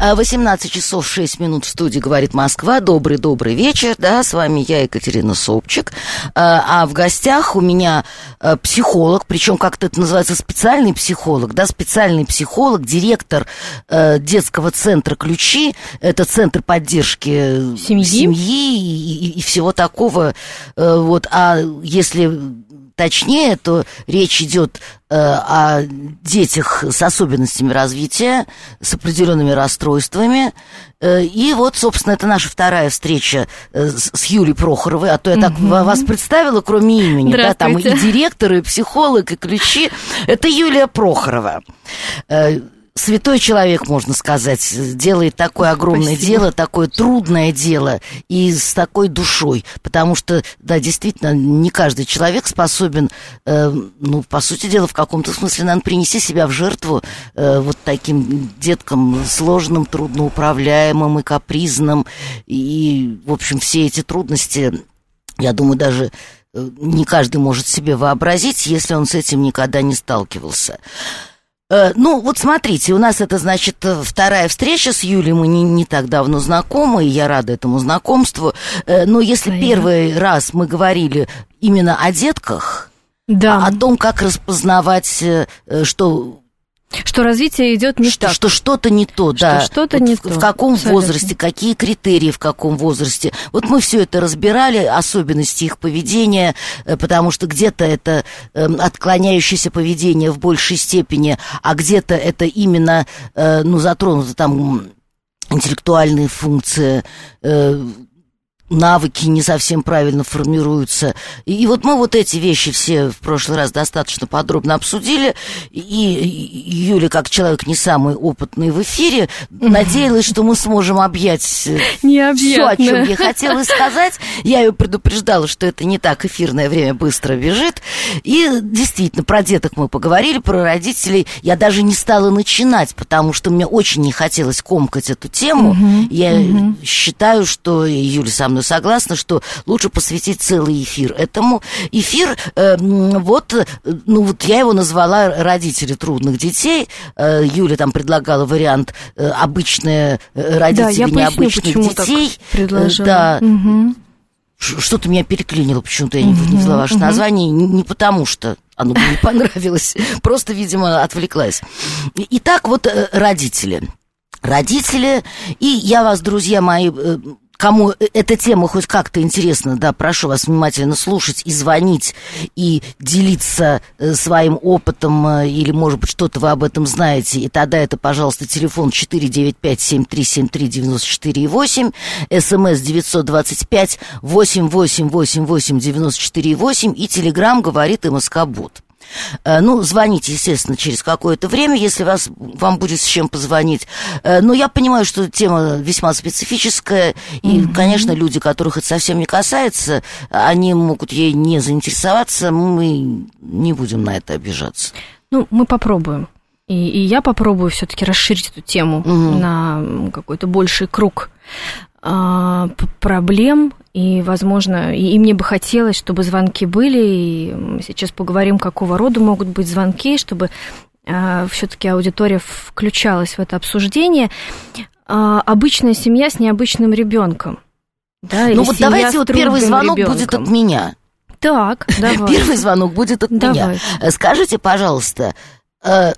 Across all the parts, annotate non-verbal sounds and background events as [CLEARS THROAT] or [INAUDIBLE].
18 часов 6 минут в студии «Говорит Москва». Добрый-добрый вечер, да, с вами я, Екатерина Собчик. А, а в гостях у меня э, психолог, причем как-то это называется специальный психолог, да, специальный психолог, директор детского центра «Ключи». Это центр поддержки семьи, семьи и, и, и всего такого. Вот, а если точнее, то речь идет э, о детях с особенностями развития, с определенными расстройствами. Э, и вот, собственно, это наша вторая встреча э, с, с Юлией Прохоровой. А то я так Мгм. вас представила, кроме имени, да, там и директор, и психолог, и ключи. Это Юлия Прохорова. Э, Святой человек, можно сказать, делает такое огромное Спасибо. дело, такое трудное дело и с такой душой, потому что, да, действительно, не каждый человек способен, э, ну, по сути дела, в каком-то смысле, наверное, принести себя в жертву э, вот таким деткам сложным, трудноуправляемым и капризным, и, в общем, все эти трудности, я думаю, даже э, не каждый может себе вообразить, если он с этим никогда не сталкивался. Э, Ну, вот смотрите, у нас это, значит, э, вторая встреча с Юлей, мы не, не так давно знакомы, и я рада этому знакомству. Э, Но если Взаимно. первый раз мы говорили именно о детках, Да, о том, как распознавать, что что развитие идет не что, так. что что-то не то, да. что-то Вот не в, то, В каком абсолютно. возрасте, какие критерии в каком возрасте. Вот мы все это разбирали, особенности их поведения, э, потому что где-то это эм, отклоняющееся поведение в большей степени, а где-то это именно, э, ну, затронуто там интеллектуальные функции, э, навыки не совсем правильно формируются. И, и вот мы вот эти вещи все в прошлый раз достаточно подробно обсудили. И, Юля, как человек не самый опытный в эфире, надеялась, что мы сможем объять все, о чем я хотела сказать. Я ее предупреждала, что это не так, эфирное время быстро бежит. И действительно, про деток мы поговорили, про родителей. Я даже не стала начинать, потому что мне очень не хотелось комкать эту тему. я считаю, что, Юля со мной согласна, что лучше посвятить целый эфир этому. Эфир, э, м, вот, э, ну вот я его назвала «Родители трудных детей». Э, Юля там предлагала вариант э, «Обычные э, Да, родители я поясню, необычных так детей». Э, предложила. Да. Ш- что-то меня переклинило, почему-то я не, не взяла ваше название, не, не потому что оно мне не понравилось, [LAUGHS] просто, видимо, отвлеклась. Итак, вот э, родители. Родители, и я вас, друзья мои, э, кому эта тема хоть как-то интересна, да, прошу вас внимательно слушать и звонить, и делиться э, своим опытом, э, или, может быть, что-то вы об этом знаете, и тогда это, пожалуйста, телефон 495-7373-94-8, смс 925 8888 94,8 и телеграмм говорит МСК-бот. Э, Ну, звоните, естественно, через какое-то время, если вас, вам будет с чем позвонить. Э, Но я понимаю, что тема весьма специфическая, и, конечно, люди, которых это совсем не касается, они могут ей не заинтересоваться, мы не будем на это обижаться. Ну, мы попробуем. И, и я попробую все-таки расширить эту тему Мгм. на какой-то больший круг а, проблем. И, возможно, и, и мне бы хотелось, чтобы звонки были. И мы сейчас поговорим, какого рода могут быть звонки, чтобы все-таки аудитория включалась в это обсуждение. А, обычная семья с необычным ребенком. Да, Ну вот давайте вот первый звонок будет ребенком. от меня. Так, давай. [LAUGHS] Первый звонок будет от меня. Давай. Э, Скажите, пожалуйста, э,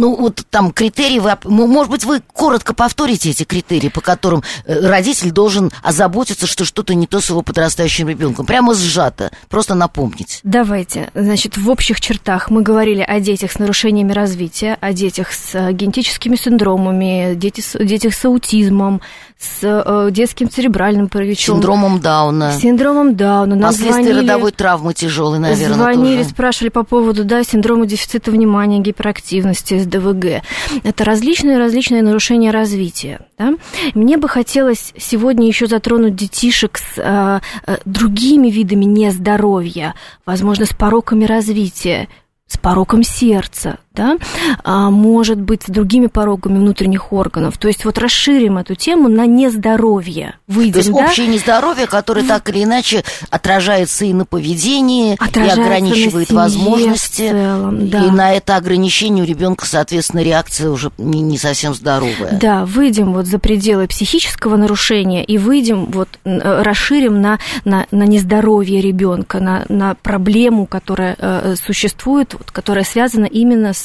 ну вот там критерии, вы, может быть, вы коротко повторите эти критерии, по которым э, родитель должен озаботиться, что что-то не то с его подрастающим ребенком. Прямо сжато, просто напомнить. Давайте. Значит, в общих чертах мы говорили о детях с нарушениями развития, о детях с э, генетическими синдромами, дети с, детях с аутизмом, с э, детским церебральным параличом. Синдромом Дауна, Синдромом Дауна. Нам последствия звонили, родовой травмы тяжелой, наверное, звонили, тоже. спрашивали по поводу, да, синдрома дефицита внимания, гиперактивности, СДВГ. Это различные-различные нарушения развития. Да? Мне бы хотелось сегодня еще затронуть детишек с э, другими видами нездоровья, возможно, с пороками развития, с пороком сердца, да, а, может быть с другими порогами внутренних органов. То есть вот расширим эту тему на нездоровье. Выйдем, То есть да? общее нездоровье, которое так или иначе отражается и на поведении, Отражается и ограничивает возможности. в целом, да. И на это ограничение у ребенка, соответственно, реакция уже не, не совсем здоровая. Да, выйдем вот за пределы психического нарушения и выйдем, вот э, расширим на, на, на нездоровье ребенка, на, на проблему, которая э, существует, вот, которая связана именно с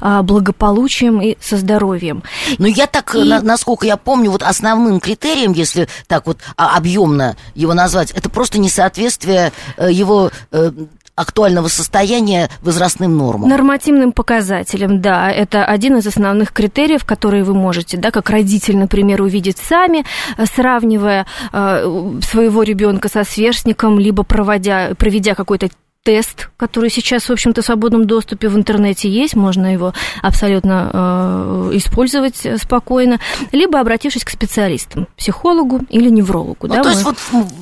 а, благополучием и со здоровьем. Но я так, И- на- насколько я помню, вот основным критерием, если так вот а, объемно его назвать, это просто несоответствие э, его э, актуального состояния возрастным нормам. Нормативным показателем, да, это один из основных критериев, которые вы можете, да, как родитель, например, увидеть сами, э, сравнивая э, своего ребенка со сверстником, либо проводя, проведя какой-то тест, который сейчас, в общем-то, в свободном доступе в интернете есть, можно его абсолютно э, использовать спокойно, либо обратившись к специалистам, психологу или неврологу. Ну, да, то есть вот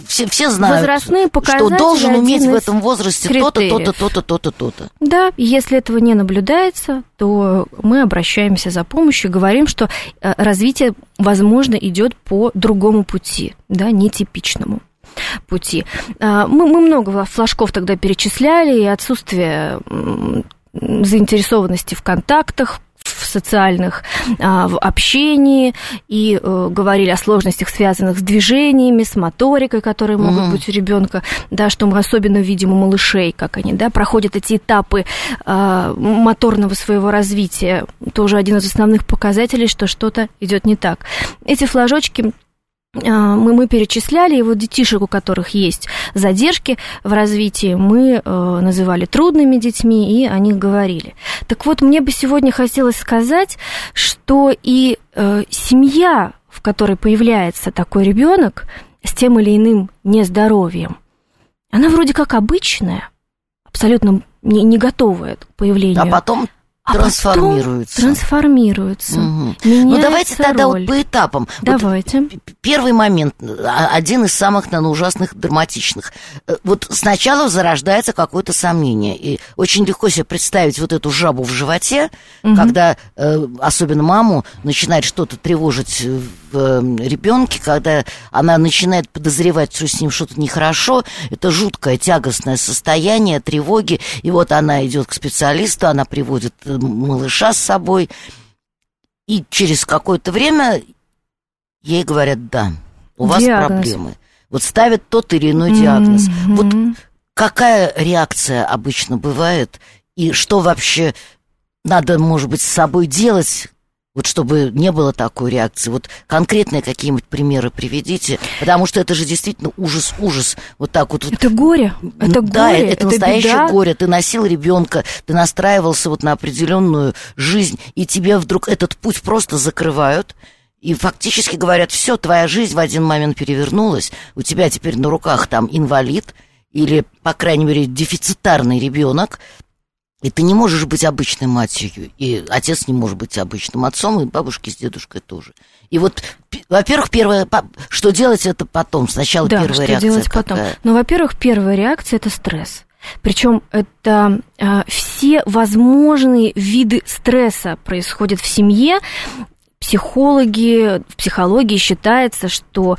все, все знают, Возрастные что должен уметь в этом возрасте то-то, то-то, то-то, то-то, то-то. Да, если этого не наблюдается, то мы обращаемся за помощью и говорим, что э, развитие, возможно, идет по другому пути, да, нетипичному пути. А, Мы, мы много флажков тогда перечисляли, и отсутствие заинтересованности в контактах, в социальных, а, в общении, и э, говорили о сложностях, связанных с движениями, с моторикой, которые могут Мгм. быть у ребенка, да, что мы особенно видим у малышей, как они, да, проходят эти этапы а, моторного своего развития. Тоже один из основных показателей, что что-то идет не так. Эти флажочки мы, мы перечисляли, и вот детишек, у которых есть задержки в развитии, мы э, называли трудными детьми, и о них говорили. Так вот, мне бы сегодня хотелось сказать, что и э, семья, в которой появляется такой ребенок с тем или иным нездоровьем, она вроде как обычная, абсолютно не, не готовая к появлению. А потом А потом трансформируется. трансформируется. Мгм. Меняется Ну, давайте тогда роль. вот по этапам. Вот Давайте. п- Первый момент, а- один из самых, наверное, ужасных, драматичных. Э, Вот сначала зарождается какое-то сомнение. И очень легко себе представить вот эту жабу в животе, Мгм. когда э, особенно маму начинает что-то тревожить в ребенке, когда она начинает подозревать, что с ним что-то нехорошо. Это жуткое, тягостное состояние тревоги. И вот она идет к специалисту, она приводит э, малыша с собой. И через какое-то время ей говорят, да, у вас Диагноз. проблемы. Вот ставят тот или иной диагноз. Мгм. Вот какая реакция обычно бывает? И что вообще надо, может быть, с собой делать, вот чтобы не было такой реакции? Вот конкретные какие-нибудь примеры приведите, потому что это же действительно ужас, ужас. Вот так вот. Это горе, это да, горе, это, настоящее беда. горе. Ты носил ребенка, ты настраивался вот на определенную жизнь, и тебе вдруг этот путь просто закрывают. И фактически говорят, все, твоя жизнь в один момент перевернулась, у тебя теперь на руках там инвалид или, по крайней мере, дефицитарный ребенок, и ты не можешь быть обычной матерью, и отец не может быть обычным отцом, и бабушки с дедушкой тоже. И вот, во-первых, первое, что делать это потом, сначала Да, первая что реакция делать потом? какая? Ну, во-первых, первая реакция это стресс. Причем это а, все возможные виды стресса происходят в семье. Психологи, в психологии считается, что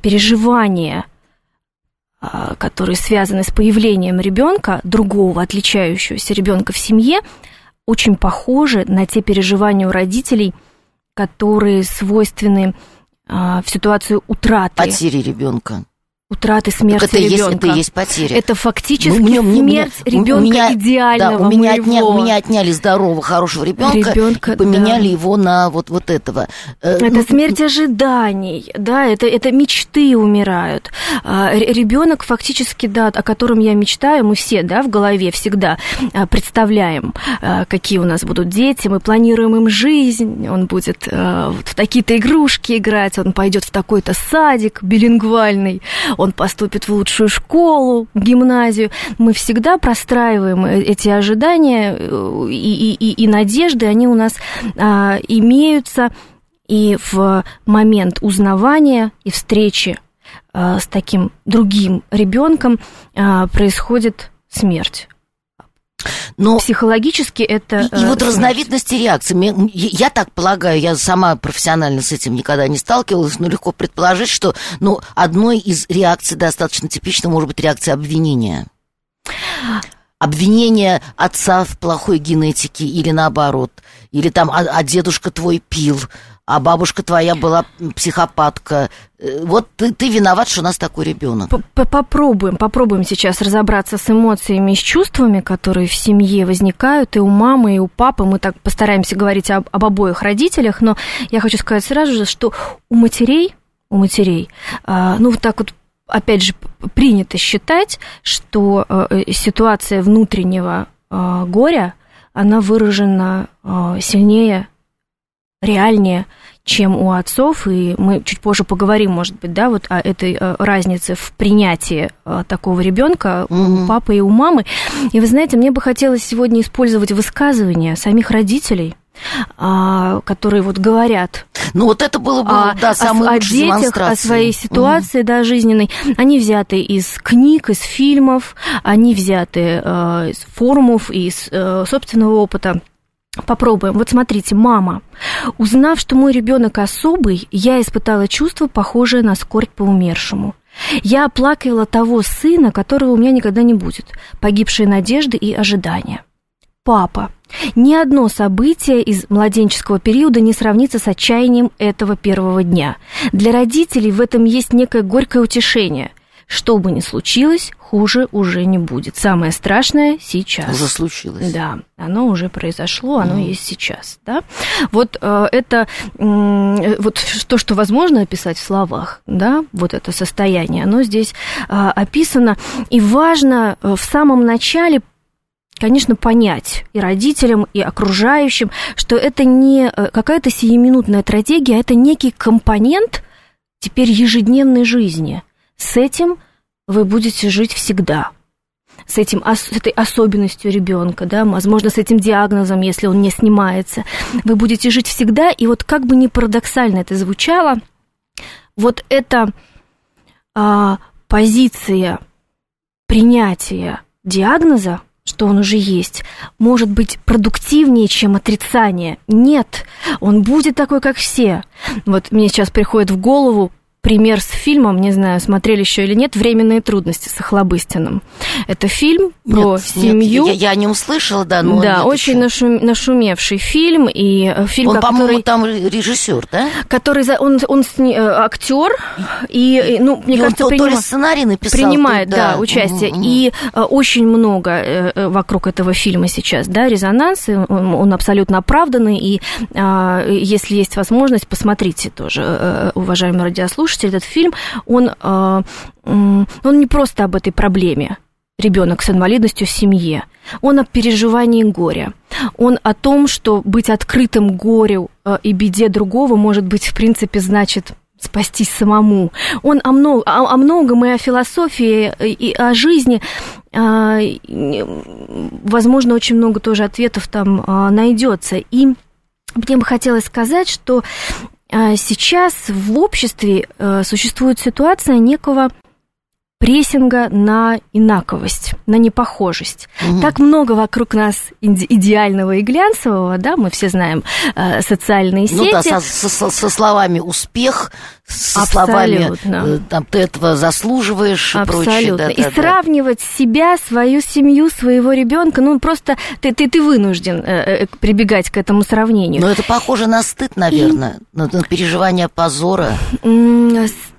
переживания, а, которые связаны с появлением ребенка, другого, отличающегося ребенка в семье, очень похожи на те переживания у родителей, которые свойственны а, в ситуацию утраты Потери ребенка. Утраты Так смерти это и есть, ребенка. это и есть потеря. Это фактически Ну, мне- мне- мне- смерть у- у ребенка меня- идеального Да, у меня, моего. отня- у меня отняли здорового, хорошего ребенка Ребёнка, и поменяли да. его на вот, вот этого. Э, Это ну, смерть ожиданий, да, это, это мечты умирают. Ребенок фактически, да, о котором я мечтаю, мы все, да, в голове всегда а, представляем, а, какие у нас будут дети, мы планируем им жизнь, он будет а, в такие-то игрушки играть, он пойдет в такой-то садик билингвальный, он поступит в лучшую школу, гимназию. Мы всегда простраиваем э- эти ожидания э, и, и, и, надежды, они у нас а, имеются и в момент узнавания и встречи а, с таким другим ребенком а, происходит смерть. Но психологически это... И, и вот э, разновидности реакции. Я так полагаю, я сама профессионально с этим никогда не сталкивалась, но легко предположить, что ну, одной из реакций достаточно типично может быть реакция обвинения. Обвинение отца в плохой генетике или наоборот. Или там, а, а дедушка твой пил, а бабушка твоя была психопатка. Э, вот ты, ты виноват, что у нас такой ребенок. Попробуем, попробуем сейчас разобраться с эмоциями и с чувствами, которые в семье возникают и у мамы, и у папы. Мы так постараемся говорить об, об обоих родителях, но я хочу сказать сразу же, что у матерей, у матерей, а, ну вот так вот опять же, принято считать, что э, ситуация внутреннего э, горя, она выражена сильнее реальнее, чем у отцов, и мы чуть позже поговорим, может быть, да, вот о этой э, разнице в принятии э, такого ребенка mm-hmm. у папы и у мамы. И вы знаете, мне бы хотелось сегодня использовать высказывания самих родителей, а, которые вот говорят. Ну вот это было бы, а, да, самое о, о детях, о своей ситуации, угу. да, жизненной. Они взяты из книг, из фильмов, они взяты э, из форумов, из э, собственного опыта. Попробуем. Вот смотрите, мама. Узнав, что мой ребенок особый, я испытала чувство, похожее на скорбь по умершему. Я оплакивала того сына, которого у меня никогда не будет, погибшие надежды и ожидания. Папа. Ни одно событие из младенческого периода не сравнится с отчаянием этого первого дня. Для родителей в этом есть некое горькое утешение – что бы ни случилось, хуже уже не будет. Самое страшное сейчас. Уже случилось. Да, оно уже произошло, оно mm. есть сейчас. Да? Вот э, это э, вот то, что возможно описать в словах, да, вот это состояние, оно здесь э, описано. И важно э, в самом начале конечно, понять и родителям, и окружающим, что это не э, какая-то сиюминутная трагедия, а это некий компонент теперь ежедневной жизни – с этим вы будете жить всегда. С, этим, с этой особенностью ребенка, да, возможно, с этим диагнозом, если он не снимается. Вы будете жить всегда, и вот как бы ни парадоксально это звучало, вот эта а, позиция принятия диагноза, что он уже есть, может быть продуктивнее, чем отрицание. Нет, он будет такой, как все. Вот мне сейчас приходит в голову пример с фильмом, не знаю, смотрели еще или нет, «Временные трудности» с Охлобыстиным. Это фильм про нет, семью. Нет, я, я не услышала, да, но Да, очень нашум, нашумевший фильм, и э, фильм, он, который... там режиссер, да? Который, он, он э, актер, и, ну, мне и кажется, он приним... то ли сценарий написал, принимает, то, да, да, участие, угу, угу. и э, очень много вокруг этого фильма сейчас, да, резонанс, он, он абсолютно оправданный, и если есть возможность, посмотрите тоже, уважаемые радиослушатели, слушатель, этот фильм, он, э, он не просто об этой проблеме ребенок с инвалидностью в семье. Он о переживании горя. Он о том, что быть открытым горю э, и беде другого, может быть, в принципе, значит спастись самому. Он о, много, о, о многом и о философии, и о жизни. А, возможно, очень много тоже ответов там а, найдется. И мне бы хотелось сказать, что сейчас в обществе э, существует ситуация некого прессинга на инаковость, на непохожесть. Угу. Так много вокруг нас идеального и глянцевого, да, мы все знаем э, социальные сети. Ну да, со, со, со словами успех, со Абсолютно. словами э, там, ты этого заслуживаешь Абсолютно. и прочее. Да, и да, сравнивать да. себя, свою семью, своего ребенка, ну просто ты, ты, ты вынужден э, э прибегать к этому сравнению. Но это похоже на стыд, наверное, и... на, на переживание позора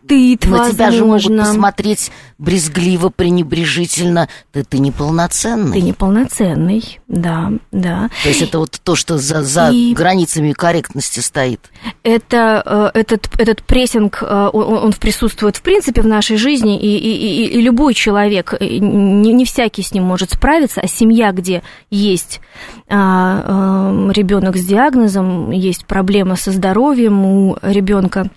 стыд, На тебя же могут посмотреть брезгливо, пренебрежительно. Ты, ты неполноценный. Ты неполноценный, да, да. То есть это вот то, что за, за и границами корректности стоит. Это, э, этот, этот прессинг, э, он, он присутствует в принципе в нашей жизни, и, и, и любой человек, э, не, не всякий с ним может справиться, а семья, где есть а, ребенок с диагнозом, есть проблема со здоровьем у ребенка,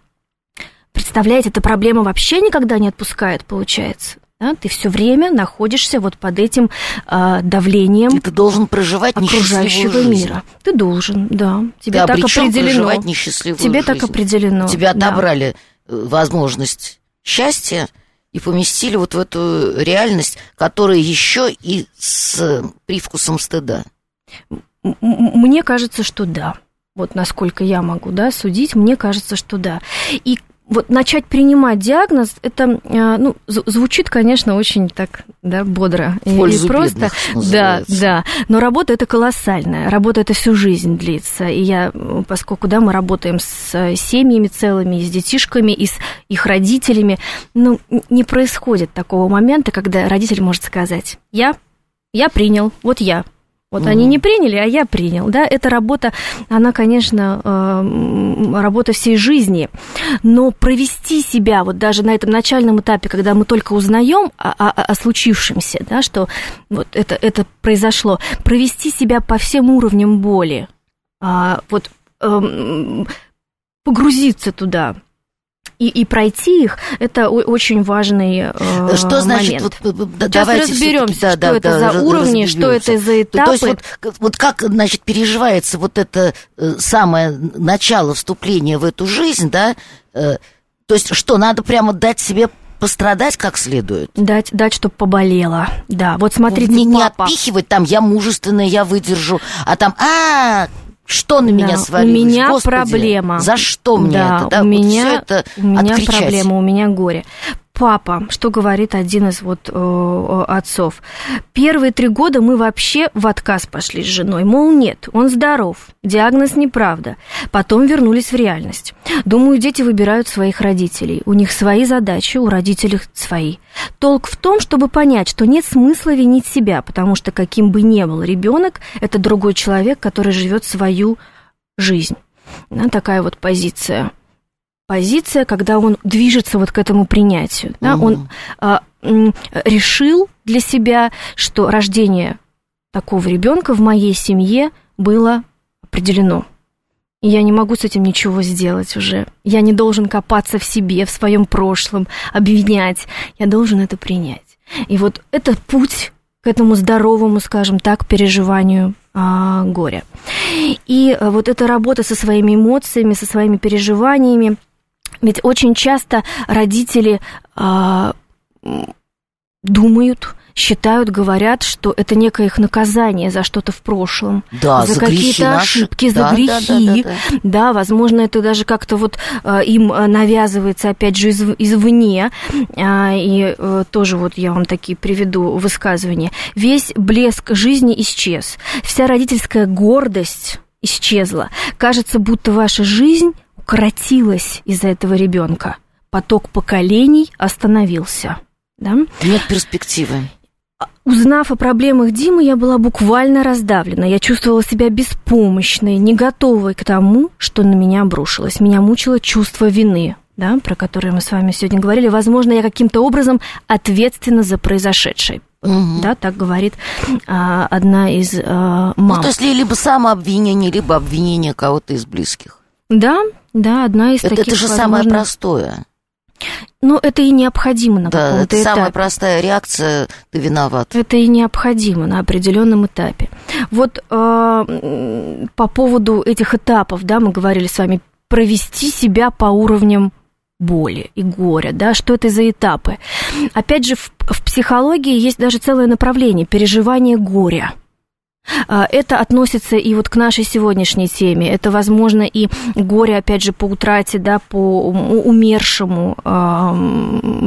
Представляете, эта проблема вообще никогда не отпускает, получается. Да? Ты все время находишься вот под этим э, давлением. И ты должен проживать окружающего мира. Ты должен, да. Тебе ты так определено. проживать несчастливую Тебе жизнь. так определено. Тебе отобрали да. Э, возможность счастья, и и поместили вот в эту реальность, которая еще и с привкусом стыда. Мне кажется, что да. Вот насколько я могу, да, судить, мне кажется, что да. И вот начать принимать диагноз, это а, ну, звучит, конечно, очень так да, бодро и, и просто. Да, да. Но работа это колоссальная. Работа это всю жизнь длится. И я, поскольку да, мы работаем с семьями целыми, и с детишками, и с их родителями, ну, не происходит такого момента, когда родитель может сказать: Я, я принял, вот я, вот угу. они не приняли, а я принял. Да, эта работа, она, конечно, э, работа всей жизни. Но провести себя вот даже на этом начальном этапе, когда мы только узнаем о, о, о случившемся, да, что вот это, это произошло, провести себя по всем уровням боли, а, вот эм, погрузиться туда, и, и пройти их, это очень важный э, Что значит, момент. вот, Сейчас давайте разберемся, да, что да, это да, за уровни, что это за этапы. То есть вот, вот как, значит, переживается вот это э, самое начало вступления в эту жизнь, да, э, то есть что, надо прямо дать себе пострадать как следует. Дать, дать, чтобы поболело. Да, вот смотрите, не, не отпихивать там, я мужественная, я выдержу, а там, а, что на меня да, свалилось? У меня Господи, проблема. За что мне да, это? Да, у вот меня, это у меня проблема, у меня горе папа, что говорит один из вот э, отцов. Первые три года мы вообще в отказ пошли с женой. Мол, нет, он здоров, диагноз неправда. Потом вернулись в реальность. Думаю, дети выбирают своих родителей. У них свои задачи, у родителей свои. Толк в том, чтобы понять, что нет смысла винить себя, потому что каким бы ни был ребенок, это другой человек, который живет свою жизнь. Да, такая вот позиция позиция, когда он движется вот к этому принятию. Да? Угу. Он а, решил для себя, что рождение такого ребенка в моей семье было определено. И я не могу с этим ничего сделать уже. Я не должен копаться в себе, в своем прошлом, обвинять. Я должен это принять. И вот это путь к этому здоровому, скажем так, переживанию а, горя. И а, вот эта работа со своими эмоциями, со своими переживаниями, ведь очень часто родители а, думают, считают, говорят, что это некое их наказание за что-то в прошлом, да, за, за какие-то ошибки, да, за грехи. Да, да, да, да. да, возможно, это даже как-то вот а, им навязывается, опять же, из, извне. А, и а, тоже вот я вам такие приведу высказывания. Весь блеск жизни исчез, вся родительская гордость исчезла. Кажется, будто ваша жизнь укоротилась из-за этого ребенка. Поток поколений остановился. Да? Нет перспективы. Узнав о проблемах Димы, я была буквально раздавлена. Я чувствовала себя беспомощной, не готовой к тому, что на меня обрушилось. Меня мучило чувство вины, да, про которое мы с вами сегодня говорили. Возможно, я каким-то образом ответственна за произошедшее. Угу. Да, так говорит а, одна из а, мам. Ну, то есть либо самообвинение, либо обвинение кого-то из близких. Да, да, одна из это, таких. Это же возможно... самое простое. Ну, это и необходимо на да, каком-то это этапе. самая простая реакция, ты виноват. Это и необходимо на определенном этапе. Вот э, по поводу этих этапов, да, мы говорили с вами, провести себя по уровням боли и горя, да, что это за этапы. Опять же, в, в психологии есть даже целое направление переживание горя – это относится и вот к нашей сегодняшней теме. Это, возможно, и горе, опять же, по утрате, да, по умершему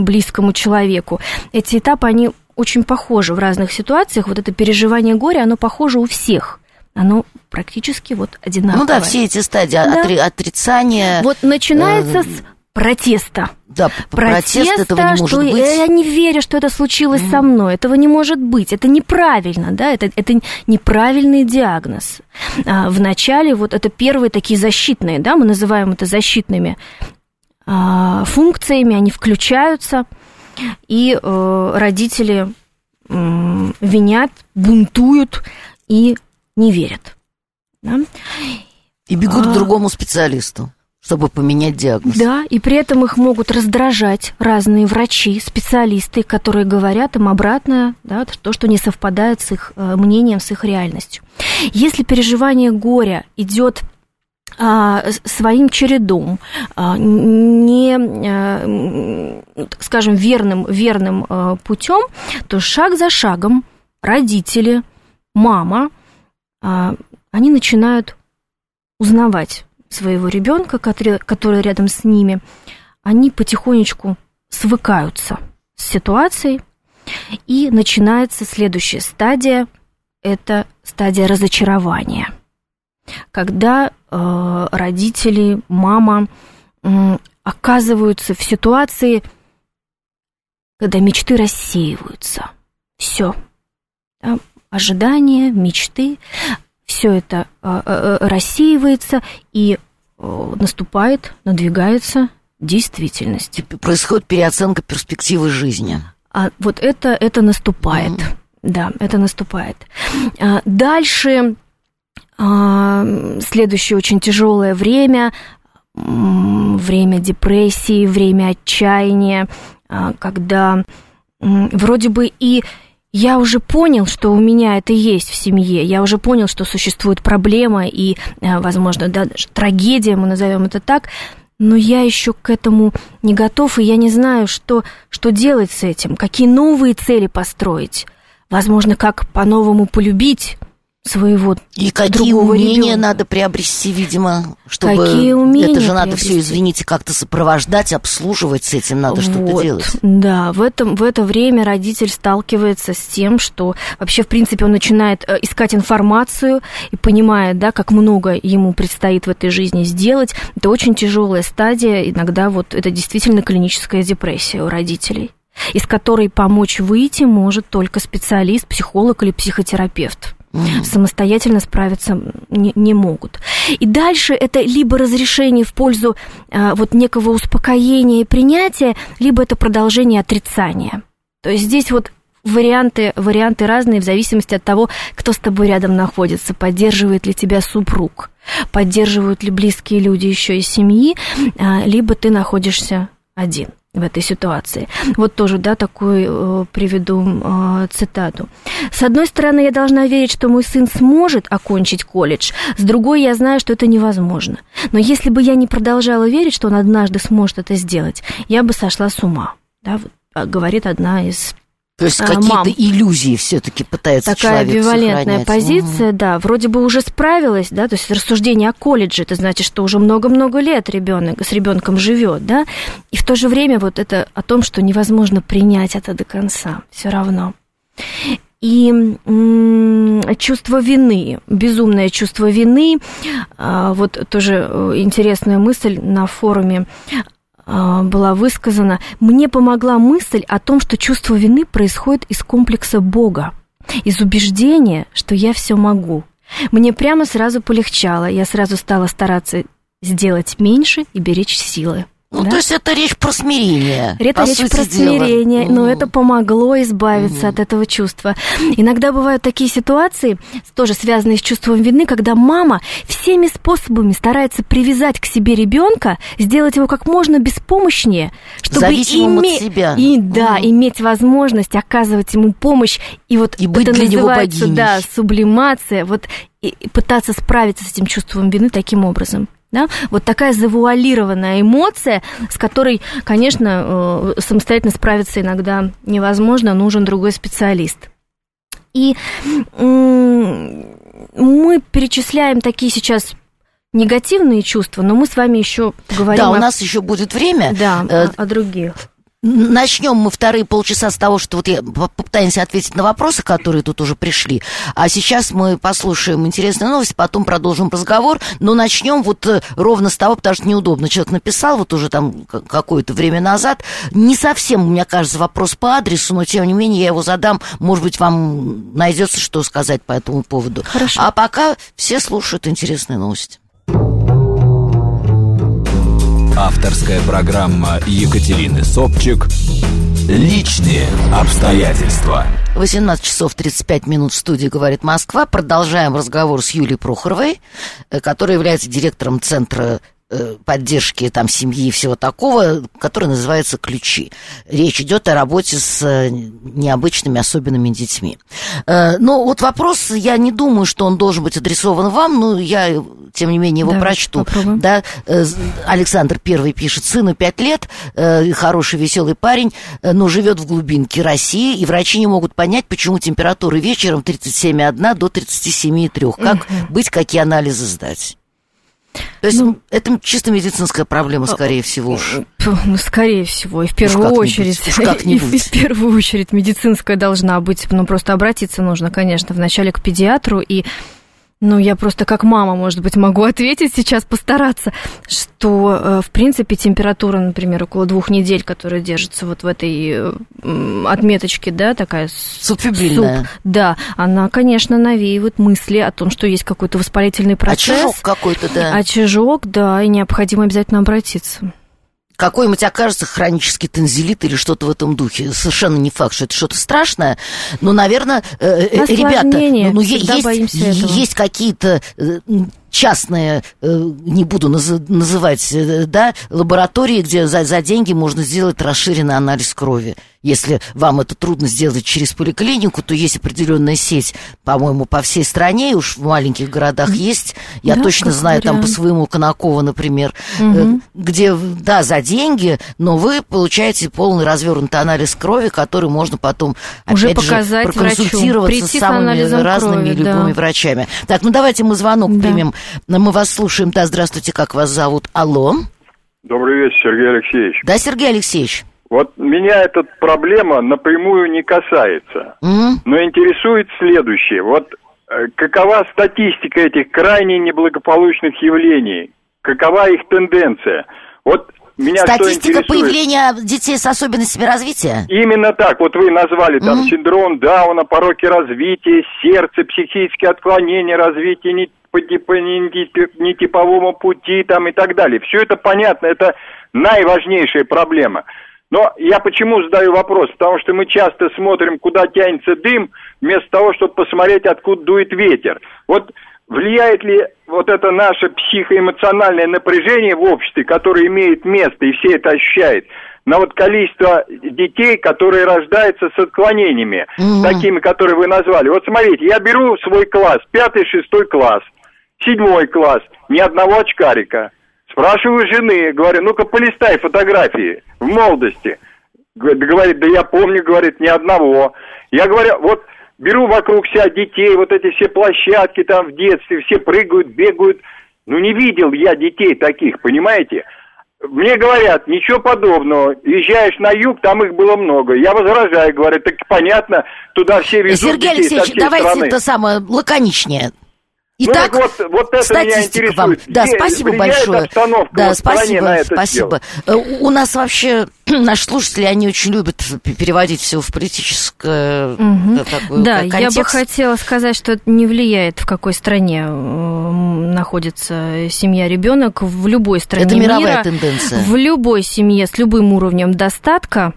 близкому человеку. Эти этапы, они очень похожи в разных ситуациях. Вот это переживание горя, оно похоже у всех оно практически вот одинаковое. Ну да, все эти стадии да. отри- отрицания. Вот начинается э- с протеста. Да, протест протеста, этого не может что быть. Я не верю, что это случилось mm. со мной. Этого не может быть. Это неправильно, да, это, это неправильный диагноз. А, вначале вот это первые такие защитные, да, мы называем это защитными а, функциями, они включаются, и а, родители а, винят, бунтуют и не верят. Да? И бегут а... к другому специалисту чтобы поменять диагноз. Да, и при этом их могут раздражать разные врачи, специалисты, которые говорят им обратное, да, то, что не совпадает с их э, мнением, с их реальностью. Если переживание горя идет а, своим чередом, а, не, а, скажем, верным, верным а, путем, то шаг за шагом родители, мама, а, они начинают узнавать своего ребенка, который, который рядом с ними, они потихонечку свыкаются с ситуацией, и начинается следующая стадия, это стадия разочарования, когда э, родители, мама э, оказываются в ситуации, когда мечты рассеиваются. Все. Да? Ожидания, мечты, все это э, э, рассеивается и э, наступает, надвигается действительность. Происходит переоценка перспективы жизни. А вот это, это наступает. Mm-hmm. Да, это наступает. А, дальше а, следующее очень тяжелое время, время депрессии, время отчаяния, а, когда вроде бы и я уже понял, что у меня это есть в семье, я уже понял, что существует проблема и, возможно, да, даже трагедия, мы назовем это так, но я еще к этому не готов, и я не знаю, что, что делать с этим, какие новые цели построить. Возможно, как по-новому полюбить своего и какие умения ребенка. надо приобрести, видимо, чтобы какие умения это же надо все, извините, как-то сопровождать, обслуживать с этим надо вот, что-то делать. Да, в этом в это время родитель сталкивается с тем, что вообще в принципе он начинает э, искать информацию и понимает, да, как много ему предстоит в этой жизни сделать. Это очень тяжелая стадия, иногда вот это действительно клиническая депрессия у родителей из которой помочь выйти может только специалист, психолог или психотерапевт. Mm. Самостоятельно справиться не, не могут. И дальше это либо разрешение в пользу а, вот некого успокоения и принятия, либо это продолжение отрицания. То есть здесь вот варианты, варианты разные в зависимости от того, кто с тобой рядом находится, поддерживает ли тебя супруг, поддерживают ли близкие люди еще из семьи, а, либо ты находишься один в этой ситуации. Вот тоже, да, такую э, приведу э, цитату. С одной стороны, я должна верить, что мой сын сможет окончить колледж, с другой, я знаю, что это невозможно. Но если бы я не продолжала верить, что он однажды сможет это сделать, я бы сошла с ума, да, вот, а, говорит одна из то есть а, какие-то иллюзии все-таки пытается Такая человек амбивалентная сохранять. позиция, угу. да, вроде бы уже справилась, да, то есть рассуждение о колледже, это значит, что уже много-много лет ребенок с ребенком живет, да, и в то же время вот это о том, что невозможно принять это до конца, все равно. И м- чувство вины, безумное чувство вины, а, вот тоже э, интересная мысль на форуме была высказана, мне помогла мысль о том, что чувство вины происходит из комплекса Бога, из убеждения, что я все могу. Мне прямо сразу полегчало, я сразу стала стараться сделать меньше и беречь силы. Ну, да? то есть это речь про смирение. Это речь про смирение, дела. но это помогло избавиться mm. от этого чувства. Иногда бывают такие ситуации, тоже связанные с чувством вины, когда мама всеми способами старается привязать к себе ребенка, сделать его как можно беспомощнее, чтобы име... от себя. И, да, mm. иметь возможность оказывать ему помощь. И вот и быть это для называется, него да, сублимация. Вот и пытаться справиться с этим чувством вины таким образом. Да? Вот такая завуалированная эмоция, с которой, конечно, э, самостоятельно справиться иногда невозможно, нужен другой специалист. И мы перечисляем такие сейчас негативные чувства, но мы с вами еще поговорим. Да, у нас еще будет время. Да, э, о, о других. Начнем мы вторые полчаса с того, что вот я попытаемся ответить на вопросы, которые тут уже пришли. А сейчас мы послушаем интересные новости, потом продолжим разговор. Но начнем вот э, ровно с того, потому что неудобно. Человек написал вот уже там какое-то время назад. Не совсем, мне кажется, вопрос по адресу, но тем не менее я его задам. Может быть, вам найдется что сказать по этому поводу. Хорошо. А пока все слушают интересные новости. Авторская программа Екатерины Собчик «Личные обстоятельства». 18 часов 35 минут в студии «Говорит Москва». Продолжаем разговор с Юлией Прохоровой, э, которая является директором Центра поддержки там семьи и всего такого, который называется ключи. Речь идет о работе с э, необычными особенными детьми. Э, но вот вопрос, я не думаю, что он должен быть адресован вам, но я, тем не менее, его Да, прочту. попробуем. Да, э, Александр Первый пишет, сыну пять лет, э, хороший, веселый парень, э, но живет в глубинке России, и врачи не могут понять, почему температура вечером 37,1 до 37,3. Как быть, какие анализы сдать? То есть Ну, это чисто медицинская проблема, скорее всего уж. Ну, скорее всего, и в первую как-нибудь, очередь, уж [LAUGHS] и, как-нибудь. в первую очередь медицинская должна быть, ну, просто обратиться нужно, конечно, вначале к педиатру, и, ну, я просто как мама, может быть, могу ответить сейчас, постараться, что, э, в принципе, температура, например, около двух недель, которая держится вот в этой отметочке, да, такая Субфибрильная. суп, да, она, конечно, навеивает мысли о том, что есть какой-то воспалительный А процесс. чужок какой-то, да. Очажок, да, и необходимо обязательно обратиться. Какой-нибудь окажется хронический танзелит или что-то в этом духе. Совершенно не факт, что это что-то страшное. Но, наверное, э, э, ребята, ну, ну, есть, есть какие-то э, частные, не буду наз- называть, да, лаборатории, где за, за деньги можно сделать расширенный анализ крови. Если вам это трудно сделать через поликлинику, то есть определенная сеть, по-моему, по всей стране, и уж в маленьких городах есть. Я Да, точно знаю, там по вариант. своему Конакова, например, Мгм. где, да, за деньги, но вы получаете полный развернутый анализ крови, который можно потом, Уже опять же, показать врачу. проконсультироваться Прийти с самыми разными крови, да. любыми врачами. Так, ну давайте мы звонок Да. примем. Мы вас слушаем. Да, здравствуйте, как вас зовут? Алло. Добрый вечер, Сергей Алексеевич. Да, Сергей Алексеевич. Вот меня эта проблема напрямую не касается, М? но интересует следующее. Вот э, какова статистика этих крайне неблагополучных явлений? Какова их тенденция? Вот меня Статистика появления детей с особенностями развития? Именно так. Вот вы назвали там Мгм. синдром Дауна, пороки развития, сердце, психические отклонения, развитие не по, по не- не- нетиповому пути там и так далее. Все это понятно, это наиважнейшая проблема. Но я почему задаю вопрос? Потому что мы часто смотрим, куда тянется дым, вместо того, чтобы посмотреть, откуда дует ветер. Вот влияет ли вот это наше психоэмоциональное напряжение в обществе, которое имеет место, и все это ощущают, на вот количество детей, которые рождаются с отклонениями, Мгм. такими, которые вы назвали. Вот смотрите, я беру свой класс, пятый, шестой класс, седьмой класс, ни одного очкарика. Спрашиваю жены, говорю, ну-ка полистай фотографии в молодости. Говорит, да я помню, говорит, ни одного. Я говорю, вот беру вокруг себя детей, вот эти все площадки там в детстве, все прыгают, бегают. Ну не видел я детей таких, понимаете? Мне говорят, ничего подобного. Езжаешь на юг, там их было много. Я возражаю, говорю, так понятно, туда все везут Сергей детей Алексеевич, давайте страны. это самое лаконичнее. Ну, Итак, так вот, вот это меня статистика вам. интересует. Да, Где спасибо большое. Да, вот спасибо, спасибо. Э, У нас вообще [CLEARS THROAT] наши слушатели, они очень любят переводить все в политическое Мгм. э, такой Да, я бы хотела сказать, что это не влияет, в какой стране м, находится семья, ребенок. В любой стране Это мировая мира, тенденция. в любой семье с любым уровнем достатка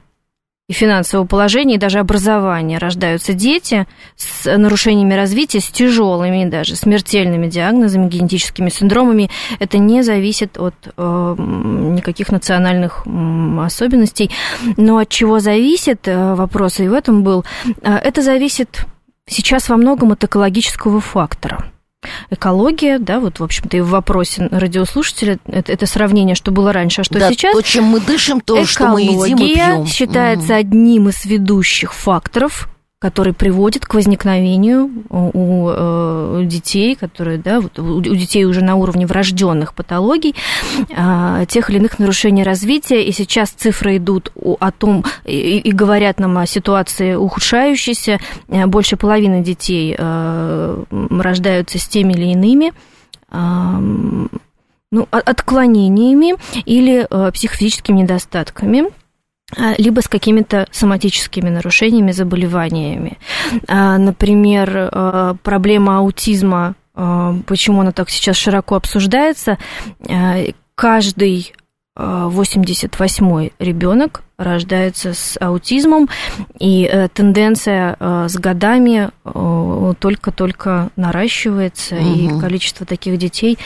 и финансового положения, и даже образования рождаются дети с нарушениями развития, с тяжелыми даже смертельными диагнозами, генетическими синдромами. Это не зависит от э, никаких национальных м, особенностей. Но от чего зависит э, вопрос, и в этом был, э, это зависит сейчас во многом от экологического фактора. Экология, да, вот, в общем-то, и в вопросе радиослушателя, это, это сравнение, что было раньше, а что да, сейчас. то, чем мы дышим, то, что мы едим и Экология пьем. считается одним из ведущих факторов, который приводит к возникновению у, у, э, детей, которые, да, вот, у, детей уже на уровне врожденных патологий, а, тех или иных нарушений развития. И сейчас цифры идут о, том и, и говорят нам о ситуации ухудшающейся. Э, Больше половины детей э, рождаются с теми или иными ну, отклонениями или психофизическими недостатками либо с какими-то соматическими нарушениями, заболеваниями. А, Например, э, проблема аутизма, почему она так сейчас широко обсуждается, каждый 88-й ребенок рождается с аутизмом, и э, тенденция с годами только-только наращивается, угу. и количество таких детей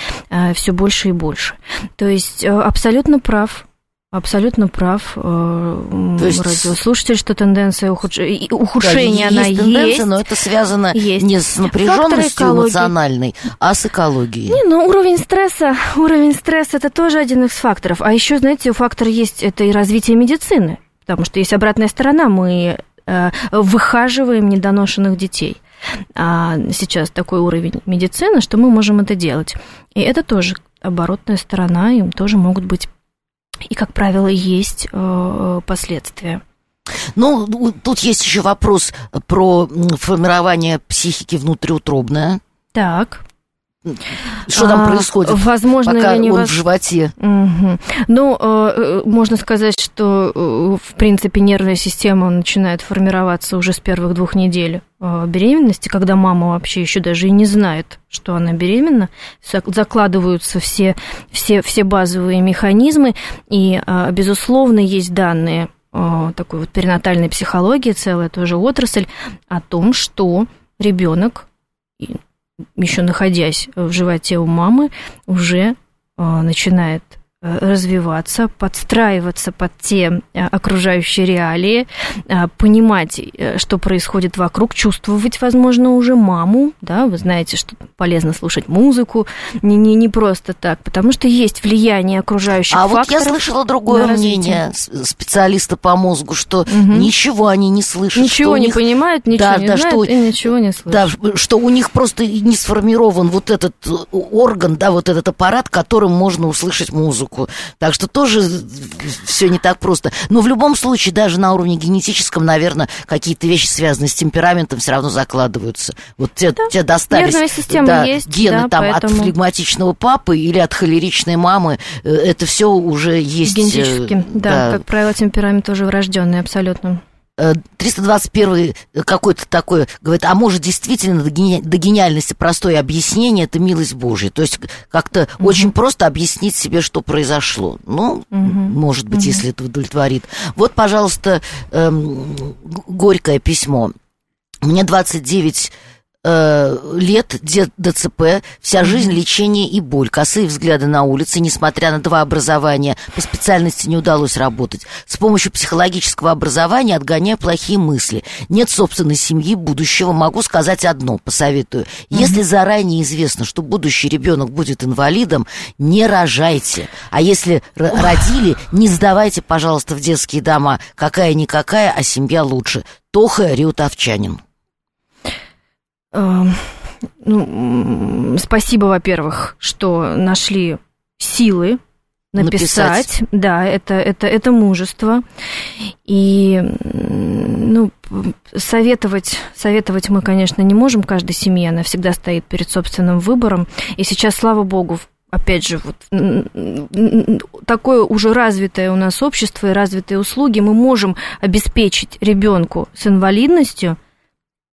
все больше и больше. То есть абсолютно прав Абсолютно прав э, То есть... радиослушатель, что тенденция ухудш... ухудшения да, есть она тенденция, есть. но это связано есть. не с напряженностью эмоциональной, а с экологией. Не, ну уровень стресса, [LAUGHS] уровень стресса это тоже один из факторов. А еще, знаете, фактор есть это и развитие медицины, потому что есть обратная сторона, мы э, выхаживаем недоношенных детей. А сейчас такой уровень медицины, что мы можем это делать. И это тоже оборотная сторона, им тоже могут быть и, как правило, есть э, последствия. Ну, тут есть еще вопрос про формирование психики внутриутробное. Так. Что там а, происходит? Возможно, пока он вас... в животе. Угу. Ну, э, можно сказать, что э, в принципе нервная система начинает формироваться уже с первых двух недель э, беременности, когда мама вообще еще даже и не знает, что она беременна, закладываются все, все, все базовые механизмы, и, безусловно, есть данные такой вот перинатальной психологии, целая тоже отрасль, о том, что ребенок еще находясь в животе у мамы, уже а, начинает развиваться, подстраиваться под те э, окружающие реалии, э, понимать, что происходит вокруг, чувствовать, возможно, уже маму, да, вы знаете, что полезно слушать музыку, не, не, не просто так, потому что есть влияние окружающих а факторов. А вот я слышала другое мнение специалиста по мозгу, что угу. ничего они не слышат. Ничего не них, понимают, ничего да, не да, знают что, и ничего не слышат. Да, что у них просто не сформирован вот этот орган, да, вот этот аппарат, которым можно услышать музыку музыку. Так что тоже все не так просто. Но в любом случае, даже на уровне генетическом, наверное, какие-то вещи, связанные с темпераментом, все равно закладываются. Вот те, да. те достались да, есть, гены да, там поэтому... от флегматичного папы или от холеричной мамы. Э, это все уже есть. Генетически, э, да, да. Как правило, темперамент тоже врожденный абсолютно. 321 э, какой-то такой, говорит, а может действительно до, гени- до гениальности простое объяснение это милость Божья. То есть как-то угу. очень просто объяснить себе, что произошло. Ну, угу. может быть, угу. если это удовлетворит. Вот, пожалуйста, эм, горькое письмо. Мне 29 Э, лет ДЦП, вся жизнь лечение и боль, косые взгляды на улице, несмотря на два образования, по специальности не удалось работать. С помощью психологического образования отгоняю плохие мысли. Нет собственной семьи, будущего. Могу сказать одно, посоветую. Если заранее известно, что будущий ребенок будет инвалидом, не рожайте. А если родили, не сдавайте, пожалуйста, в детские дома. Какая-никакая, а семья лучше. Тоха Риутовчанин. Эм, ну, спасибо, во-первых, что нашли силы написать. написать. Да, это, это, это мужество. И ну, советовать, советовать мы, конечно, не можем каждой семье, она всегда стоит перед собственным выбором. И сейчас, слава богу, опять же, вот такое уже развитое у нас общество и развитые услуги, мы можем обеспечить ребенку с инвалидностью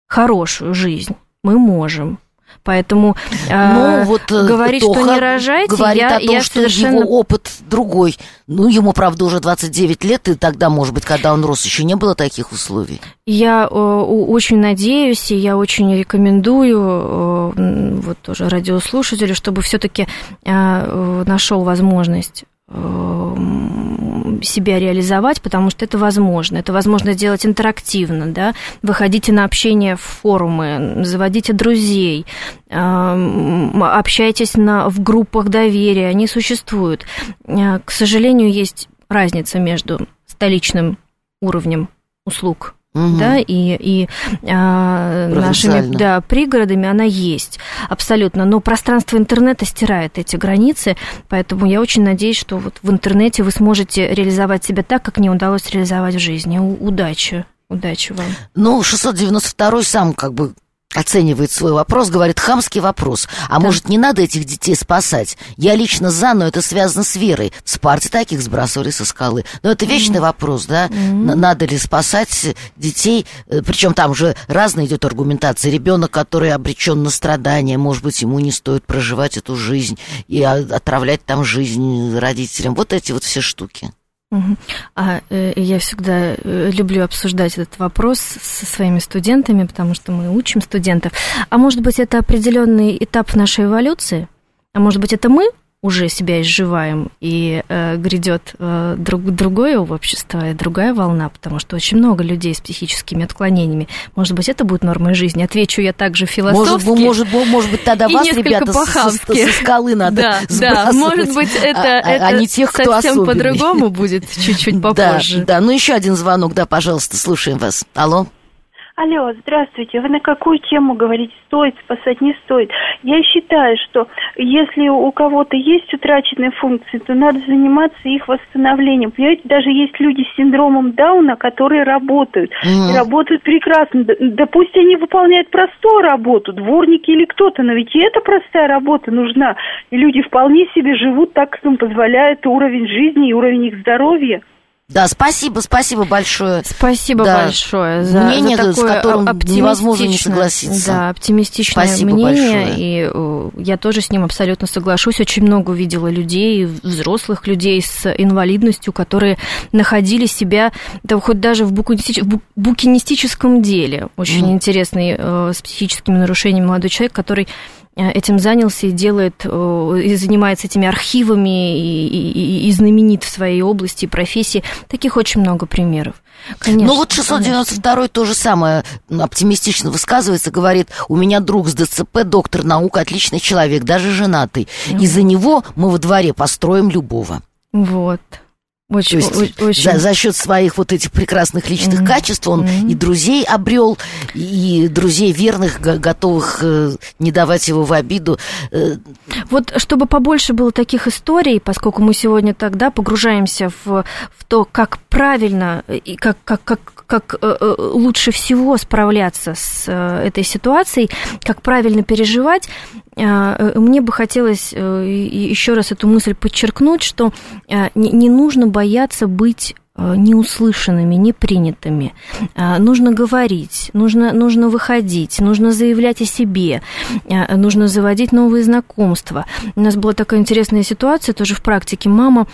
хорошую жизнь мы можем. Поэтому ну, э, вот, говорить, Тоха что не рожайте, говорит я, о том, я что совершенно... его опыт другой. Ну, ему, правда, уже 29 лет, и тогда, может быть, когда он рос, еще не было таких условий. Я э, очень надеюсь, и я очень рекомендую э, вот тоже радиослушателю, чтобы все-таки э, нашел возможность себя реализовать, потому что это возможно. Это возможно делать интерактивно, да. Выходите на общение в форумы, заводите друзей, эм, общайтесь на, в группах доверия, они существуют. Э, к сожалению, есть разница между столичным уровнем услуг угу. да, и, и а, нашими да, пригородами она есть абсолютно. Но пространство интернета стирает эти границы, поэтому я очень надеюсь, что вот в интернете вы сможете реализовать себя так, как не удалось реализовать в жизни. У, удачи. Удачи вам. Ну, 692 сам как бы оценивает свой вопрос, говорит, хамский вопрос. А да. может, не надо этих детей спасать? Я лично за, но это связано с верой. В Спарте таких сбрасывали со скалы. Но это вечный mm-hmm. вопрос, да? Mm-hmm. Надо ли спасать детей? Э, Причем там же разная идет аргументация. Ребенок, который обречен на страдания, может быть, ему не стоит проживать эту жизнь и отравлять там жизнь родителям. Вот эти вот все штуки. А э, я всегда э, люблю обсуждать этот вопрос со своими студентами, потому что мы учим студентов. А может быть, это определенный этап нашей эволюции? А может быть, это мы уже себя изживаем, и э, грядет э, друг, другое общество и другая волна, потому что очень много людей с психическими отклонениями. Может быть, это будет нормой жизни? Отвечу я также философски. Может, может, может быть, тогда вас, ребята, со, со, со скалы надо Да, да, может быть, это, а, это а не тех, кто совсем по-другому будет чуть-чуть [LAUGHS] попозже. Да, да, ну еще один звонок, да, пожалуйста, слушаем вас. Алло. Алло, здравствуйте. Вы на какую тему говорите? Стоит спасать, не стоит? Я считаю, что если у кого-то есть утраченные функции, то надо заниматься их восстановлением. Понимаете, даже есть люди с синдромом Дауна, которые работают. Mm. И работают прекрасно. Да, пусть они выполняют простую работу, дворники или кто-то, но ведь и эта простая работа нужна. И люди вполне себе живут так, как им позволяет уровень жизни и уровень их здоровья. Да, спасибо, спасибо большое. Спасибо да. большое за, мнение, за такое с которым невозможно не согласиться. Да, оптимистичное спасибо мнение. Большое. И э, я тоже с ним абсолютно соглашусь. Очень много увидела людей, взрослых людей с инвалидностью, которые находили себя, да, хоть даже в, букинистич, в букинистическом деле. Очень mm. интересный э, с психическими нарушениями молодой человек, который этим занялся и делает, э, и занимается этими архивами, и, и, и знаменит в своей области, профессии. Таких очень много примеров. Конечно, ну вот 692 конечно. то же самое оптимистично высказывается, говорит, у меня друг с ДЦП, доктор наук, отличный человек, даже женатый. Mm. Из-за него мы во дворе построим любого. Вот. Очень, То есть очень... За, за счет своих вот этих прекрасных личных mm-hmm. качеств он mm-hmm. и друзей обрел, и друзей верных, готовых э, не давать его в обиду. Э, вот чтобы побольше было таких историй, поскольку мы сегодня тогда погружаемся в, в то, как правильно и как, как, как, как э, э лучше всего справляться с э, этой ситуацией, как правильно переживать, мне бы хотелось еще раз эту мысль подчеркнуть, что не нужно бояться быть неуслышанными, непринятыми. Нужно говорить, нужно, нужно выходить, нужно заявлять о себе, нужно заводить новые знакомства. У нас была такая интересная ситуация тоже в практике. Мама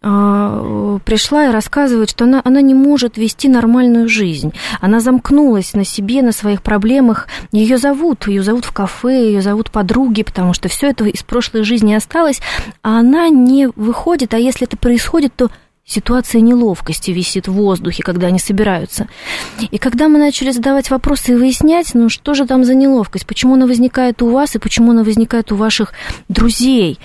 пришла и рассказывает, что она, она не может вести нормальную жизнь. Она замкнулась на себе, на своих проблемах. Ее зовут, ее зовут в кафе, ее зовут подруги, потому что все это из прошлой жизни осталось, а она не выходит, а если это происходит, то Ситуация неловкости висит в воздухе, когда они собираются. И когда мы начали задавать вопросы и выяснять, ну что же там за неловкость, почему она возникает у вас и почему она возникает у ваших друзей,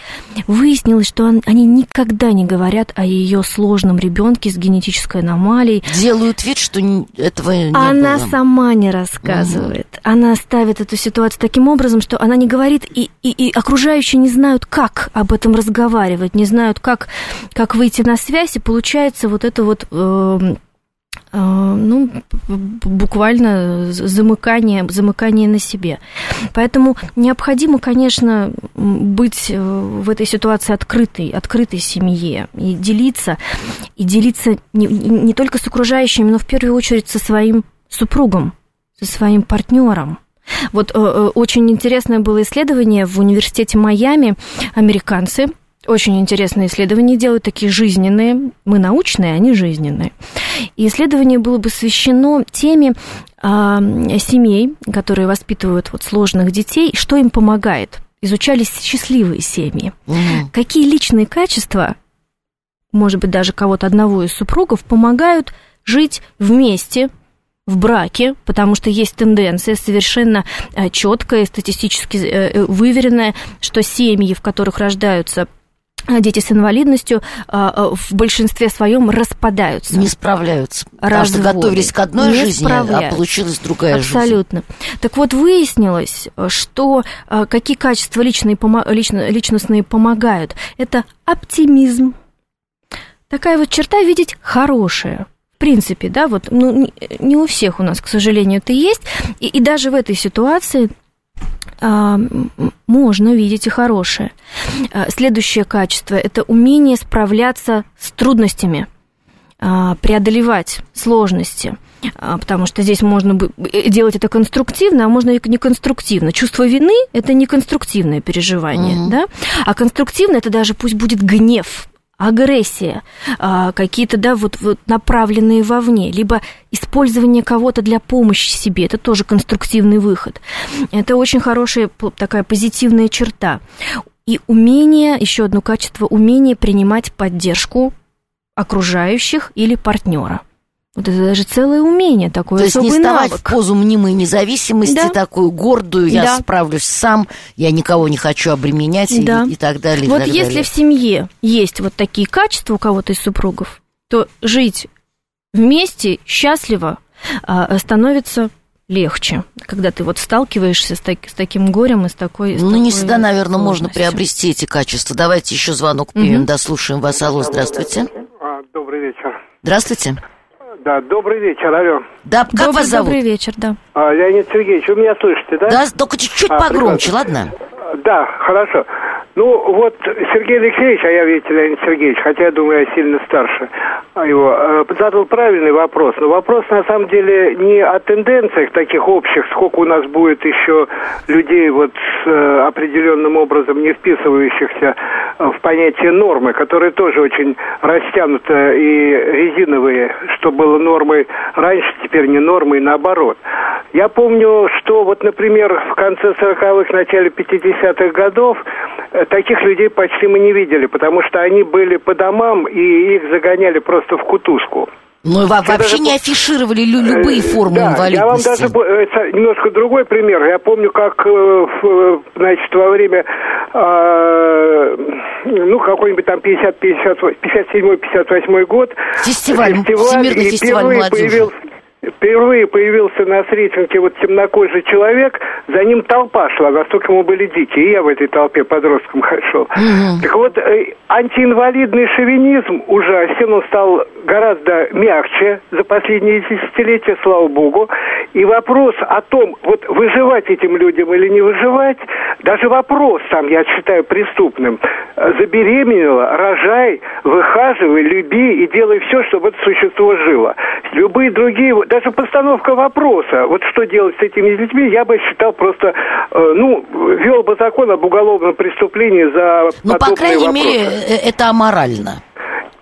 выяснилось, что они никогда не говорят о ее сложном ребенке с генетической аномалией. Делают вид, что этого не Она было. сама не рассказывает. Угу. Она ставит эту ситуацию таким образом, что она не говорит, и, и, и окружающие не знают, как об этом разговаривать, не знают, как, как выйти на связь и получается вот это вот э, э, ну, буквально замыкание, замыкание на себе. Поэтому необходимо, конечно, быть э, в этой ситуации открытой, открытой семье и делиться, и делиться не, не только с окружающими, но в первую очередь со своим супругом, со своим партнером. Вот очень интересное было исследование в университете Майами. Американцы очень интересные исследования делают, такие жизненные. Мы научные, они жизненные. И исследование было бы посвящено теме а, семей, которые воспитывают вот сложных детей, что им помогает. Изучались счастливые семьи. Угу. Какие личные качества, может быть, даже кого-то одного из супругов, помогают жить вместе, в браке, потому что есть тенденция совершенно а, четкая, статистически э, э, выверенная, что семьи, в которых рождаются а дети с инвалидностью а, а, в большинстве своем распадаются. Не справляются. Потому что готовились к одной не жизни, а получилась другая Абсолютно. жизнь. Абсолютно. Так вот, выяснилось, что какие качества личные, лично, личностные помогают. Это оптимизм. Такая вот черта видеть хорошее принципе, да, вот, ну, не у всех у нас, к сожалению, это есть. И, и даже в этой ситуации а, можно видеть и хорошее. А, следующее качество – это умение справляться с трудностями, а, преодолевать сложности – потому что здесь можно э, делать это конструктивно, а можно и неконструктивно. Чувство вины – это не конструктивное переживание, mm-hmm. да? а конструктивно – это даже пусть будет гнев, агрессия, какие-то, да, вот, вот направленные вовне, либо использование кого-то для помощи себе, это тоже конструктивный выход. Это очень хорошая такая позитивная черта. И умение, еще одно качество, умение принимать поддержку окружающих или партнера. Вот это даже целое умение такое. То есть не вставать навык. в позу мнимой независимости, да. такую гордую, я да. справлюсь сам, я никого не хочу обременять да. и, и так далее. Вот так если далее. в семье есть вот такие качества у кого-то из супругов, то жить вместе счастливо а, становится легче, когда ты вот сталкиваешься с, так, с таким горем и с такой... С ну, такой не всегда, наверное, можно приобрести эти качества. Давайте еще звонок примем, угу. дослушаем вас. Алло, здравствуйте. А, добрый вечер. Здравствуйте. Да, добрый вечер, алло. Да, как добрый, вас зовут? Добрый вечер, да. А, Леонид Сергеевич, вы меня слышите, да? Да, только чуть-чуть а, погромче, прекрасно. ладно? Да, хорошо. Ну, вот Сергей Алексеевич, а я, видите, Леонид Сергеевич, хотя я думаю, я сильно старше его, э, задал правильный вопрос. Но вопрос, на самом деле, не о тенденциях таких общих, сколько у нас будет еще людей вот с э, определенным образом не вписывающихся в понятие нормы, которые тоже очень растянуты и резиновые, что было нормой раньше, теперь не нормой, наоборот. Я помню, что вот, например, в конце 40-х, начале 50-х годов э, таких людей почти мы не видели, потому что они были по домам, и их загоняли просто в кутузку. Ну, вообще даже... не афишировали любые э, формы да, инвалидности. Я вам даже это немножко другой пример. Я помню, как, э, значит, во время, э, ну, какой-нибудь там 50, 50, 57-58 год. Фестиваль, фестиваль Всемирный фестиваль молодежи. Появился, впервые появился на Сретенке вот темнокожий человек, за ним толпа шла, настолько ему были дикие, и я в этой толпе подростком шел. Угу. Так вот, э, антиинвалидный шовинизм ужасен, он стал гораздо мягче за последние десятилетия, слава богу. И вопрос о том, вот выживать этим людям или не выживать, даже вопрос сам я считаю преступным. Забеременела, рожай, выхаживай, люби и делай все, чтобы это существо жило. Любые другие, даже постановка вопроса, вот что делать с этими детьми, я бы считал просто, э, ну, вел бы закон об уголовном преступлении за Ну, по крайней вопросы. мере, э, это аморально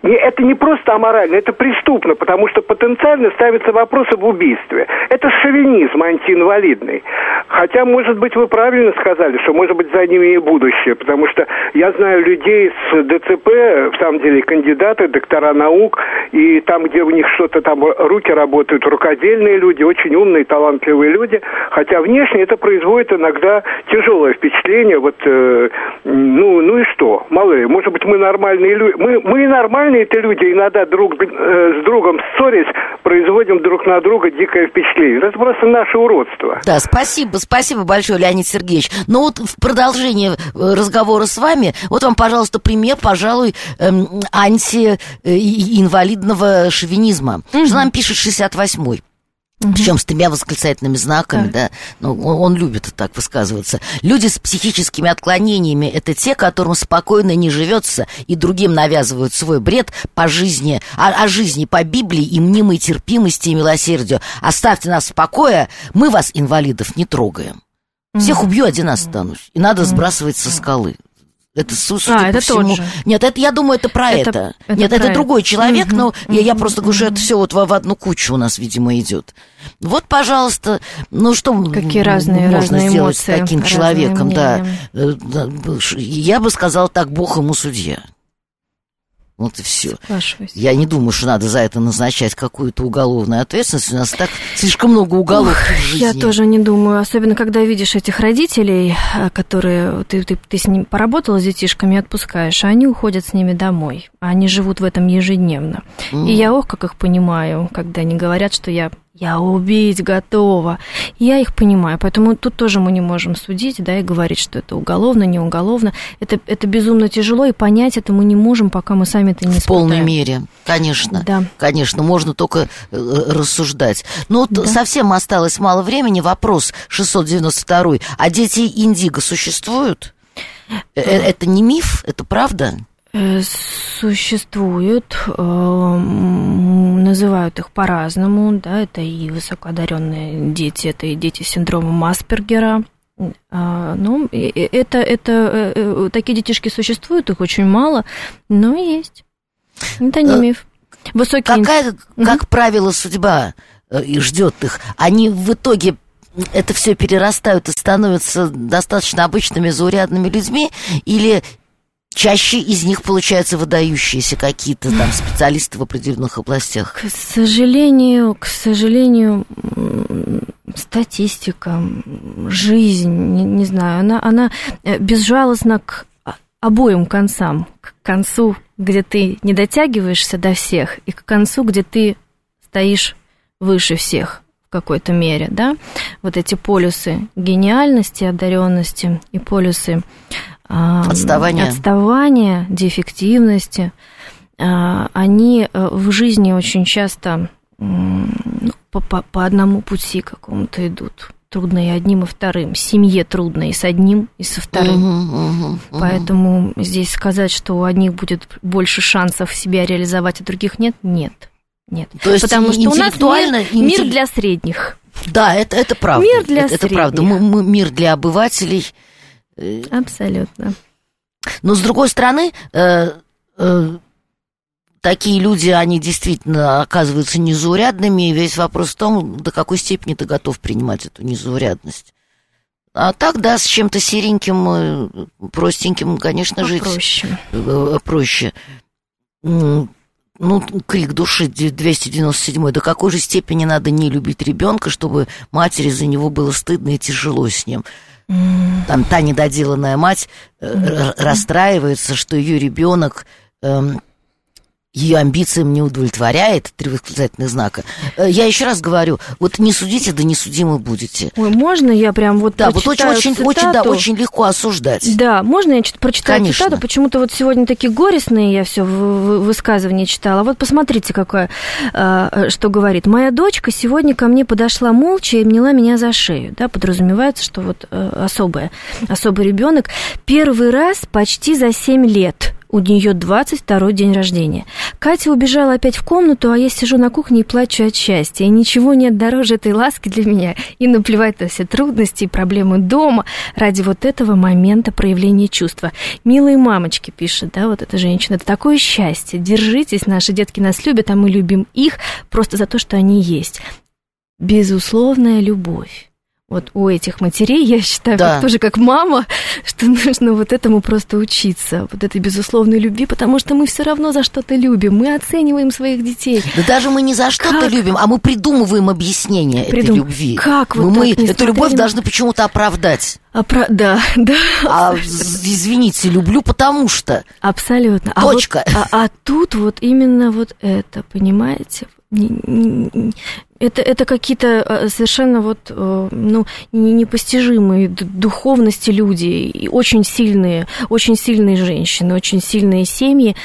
это не просто аморально, это преступно, потому что потенциально ставится вопрос об убийстве. Это шовинизм антиинвалидный. Хотя, может быть, вы правильно сказали, что, может быть, за ними и будущее, потому что я знаю людей с ДЦП, в самом деле, кандидаты, доктора наук, и там, где у них что-то там, руки работают, рукодельные люди, очень умные, талантливые люди, хотя внешне это производит иногда тяжелое впечатление, вот, э, ну, ну и что, малые, может быть, мы нормальные люди, мы, мы нормальные, нормальные это люди, иногда друг э, с другом ссорясь, производим друг на друга дикое впечатление. Это просто наше уродство. Да, спасибо, спасибо большое, Леонид Сергеевич. Но вот в продолжение э, разговора с вами, вот вам, пожалуйста, пример, пожалуй, эм, антиинвалидного шовинизма. Mm-hmm. Что нам пишет 68-й? Угу. Причем с тремя восклицательными знаками, да. да ну, он, он любит так высказываться. Люди с психическими отклонениями это те, которым спокойно не живется и другим навязывают свой бред по жизни, о, о жизни по Библии и мнимой терпимости и милосердию. Оставьте нас в покое, мы вас, инвалидов, не трогаем. Всех убью, один останусь. И надо сбрасывать со скалы. Это, судя а, это всему... тот же. Нет, это, я думаю, это про это. это. это Нет, про это, это другой человек, угу, но угу, я, я просто говорю, что это все вот в, в одну кучу у нас, видимо, идет. Вот, пожалуйста, ну что Какие разные, можно разные сделать эмоции, с таким человеком, да. Э, я бы сказала так, Бог ему судья. Вот и все. Я не думаю, что надо за это назначать какую-то уголовную ответственность. У нас так слишком много уголов в жизни. Я тоже не думаю. Особенно, когда видишь этих родителей, а, которые ты, ты, ты с ним поработала с детишками, отпускаешь, а они уходят с ними домой. А они живут в этом ежедневно. Mm. И я ох, как их понимаю, когда они говорят, что я я убить готова. Я их понимаю, поэтому тут тоже мы не можем судить, да, и говорить, что это уголовно, не уголовно. Это, это безумно тяжело, и понять это мы не можем, пока мы сами это не В полной мере, конечно. Да. Конечно, можно только э, рассуждать. Но вот да. совсем осталось мало времени. Вопрос 692. А дети Индиго существуют? Э, это не миф, это правда? Э, существуют, э, называют их по-разному, да, это и высокоодаренные дети, это и дети с синдромом Аспергера. А, ну, это, это, э, такие детишки существуют, их очень мало, но есть. Это не миф. Высокие... Какая, как правило, судьба ждет их? Они в итоге это все перерастают и становятся достаточно обычными заурядными людьми, или чаще из них получаются выдающиеся какие-то там специалисты в определенных областях? К сожалению, к сожалению, статистика, жизнь, не, не знаю, она, она э, безжалостна к обоим концам. К концу, где ты не дотягиваешься до всех, и к концу, где ты стоишь выше всех в какой-то мере, да? Вот эти полюсы гениальности, одаренности и полюсы отставания, отставания дефективности, а, они э, в жизни очень часто ну, по, по, по одному пути какому-то идут. Трудно и одним, и вторым. Семье трудно и с одним, и со вторым. Угу, угу, угу. Поэтому здесь сказать, что у одних будет больше шансов себя реализовать, а других нет, нет. Нет. То есть Потому что у нас мир, мир для средних. Да, это, это правда. Мир для это, средних. Это правда. Мы, мы, мир для обывателей – Абсолютно. Но с другой стороны, э, э, такие люди, они действительно оказываются незаурядными, и весь вопрос в том, до какой степени ты готов принимать эту незаурядность. А так, да, с чем-то сереньким, э, простеньким, конечно, Попроще. жить э, проще. Ну, крик души 297 до какой же степени надо не любить ребенка, чтобы матери за него было стыдно и тяжело с ним. Там та недоделанная мать mm расстраивается, что ее ребенок эм, ее амбициям не удовлетворяет, три восклицательных знака. Э, я еще раз говорю, вот не судите, да не судимы будете. Ой, можно я прям вот Да, вот очень, очень, очень, да, очень легко осуждать. Да, можно я прочитаю Конечно. цитату? Почему-то вот сегодня такие горестные я все высказывания читала. Вот посмотрите, какое, а, что говорит. Моя дочка сегодня ко мне подошла молча и обняла меня за шею. Да, подразумевается, что вот э, особая, особый ребенок. Первый раз почти за 7 лет у нее 22 день рождения. Катя убежала опять в комнату, а я сижу на кухне и плачу от счастья. И ничего нет дороже этой ласки для меня. И наплевать на все трудности и проблемы дома ради вот этого момента проявления чувства. Милые мамочки, пишет, да, вот эта женщина, это такое счастье. Держитесь, наши детки нас любят, а мы любим их просто за то, что они есть. Безусловная любовь вот у этих матерей, я считаю, да. как, тоже как мама, [LAUGHS] что нужно вот этому просто учиться, вот этой безусловной любви, потому что мы все равно за что-то любим, мы оцениваем своих детей. Да даже мы не за что-то любим, а мы придумываем объяснение Придум... этой любви. Как вот мы, мы эту любовь на... должны почему-то оправдать. Опра... Да, [LAUGHS] да. А извините, люблю потому что. Абсолютно. Точка. А, вот, а, а тут вот именно вот это, понимаете? Это, это какие-то э, совершенно вот, э, ну, непостижимые духовности люди, очень сильные, очень сильные женщины, очень сильные семьи.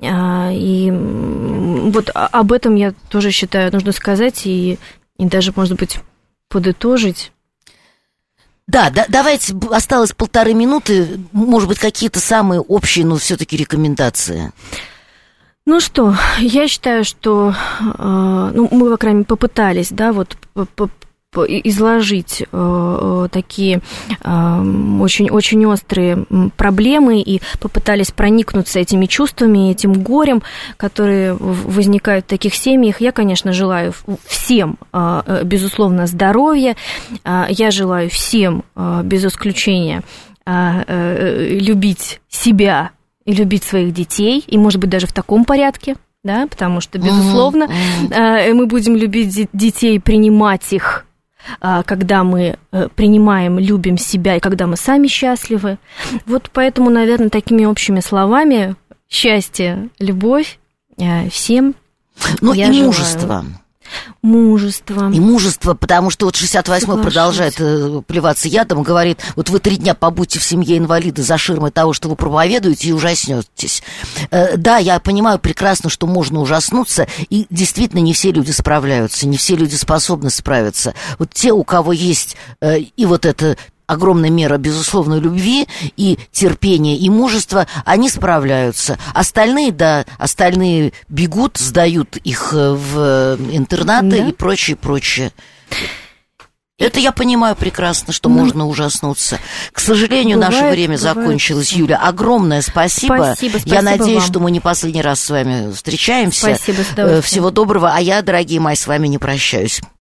А, и вот об этом я тоже считаю, нужно сказать и, и даже, может быть, подытожить. Да, да, давайте, осталось полторы минуты, может быть, какие-то самые общие, но все-таки рекомендации. Ну что, я считаю, что э, ну, мы, по крайней мере, попытались, да, вот изложить э, э, такие очень очень острые проблемы и попытались проникнуться этими чувствами, этим горем, которые возникают в таких семьях. Я, конечно, желаю всем, безусловно, здоровья. Я желаю всем, без исключения, любить себя и любить своих детей, и, может быть, даже в таком порядке, да, потому что, безусловно, mm-hmm. мы будем любить детей, принимать их а, когда мы э, принимаем, любим себя и когда мы сами счастливы. Вот поэтому, наверное, такими общими словами счастье, любовь э, всем. Ну и желаю. мужество. Мужество. И мужество, потому что вот 68-й продолжает э, плеваться ядом, говорит, вот вы три дня побудьте в семье инвалида за ширмой того, что вы проповедуете, и ужаснетесь. Э, да, я понимаю прекрасно, что можно ужаснуться, и действительно не все люди справляются, не все люди способны справиться. Вот те, у кого есть э, и вот это огромная мера безусловной любви и терпения и мужества, они справляются. Остальные, да, остальные бегут, сдают их э, в интернаты да. и прочее, прочее. Это я понимаю прекрасно, что ну, можно ужаснуться. К сожалению, бывает, наше время бывает. закончилось, Юля. Огромное спасибо. Спасибо, спасибо Я надеюсь, вам. что мы не последний раз с вами встречаемся. Спасибо, Всего доброго. А я, дорогие мои, с вами не прощаюсь.